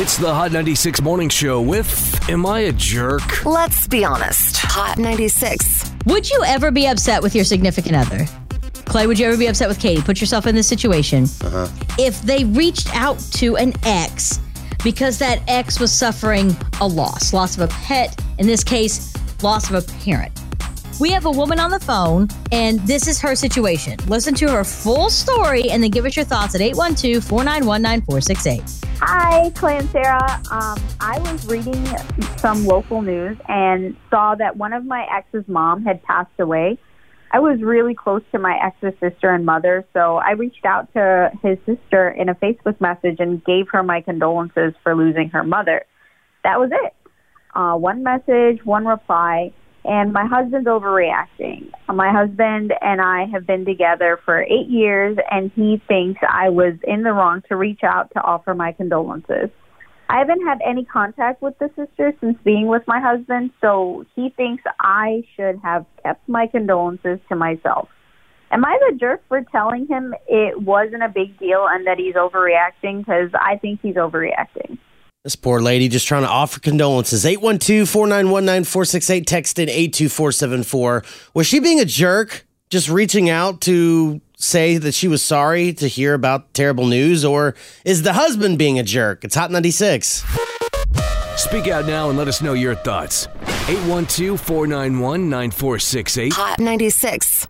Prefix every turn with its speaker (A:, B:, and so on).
A: It's the Hot 96 Morning Show with Am I a Jerk?
B: Let's be honest. Hot 96.
C: Would you ever be upset with your significant other? Clay, would you ever be upset with Katie? Put yourself in this situation.
D: Uh-huh.
C: If they reached out to an ex because that ex was suffering a loss, loss of a pet, in this case, loss of a parent. We have a woman on the phone, and this is her situation. Listen to her full story and then give us your thoughts at 812 491 9468.
E: Hi, Clay and Sarah. Um, I was reading some local news and saw that one of my ex's mom had passed away. I was really close to my ex's sister and mother, so I reached out to his sister in a Facebook message and gave her my condolences for losing her mother. That was it. Uh, one message, one reply, and my husband's overreacting. My husband and I have been together for eight years, and he thinks I was in the wrong to reach out to offer my condolences. I haven't had any contact with the sister since being with my husband, so he thinks I should have kept my condolences to myself. Am I the jerk for telling him it wasn't a big deal and that he's overreacting? Because I think he's overreacting.
D: This poor lady just trying to offer condolences. 812 491 9468, text in 82474. Was she being a jerk, just reaching out to say that she was sorry to hear about terrible news, or is the husband being a jerk? It's Hot 96.
A: Speak out now and let us know your thoughts. 812 491 9468.
B: Hot 96.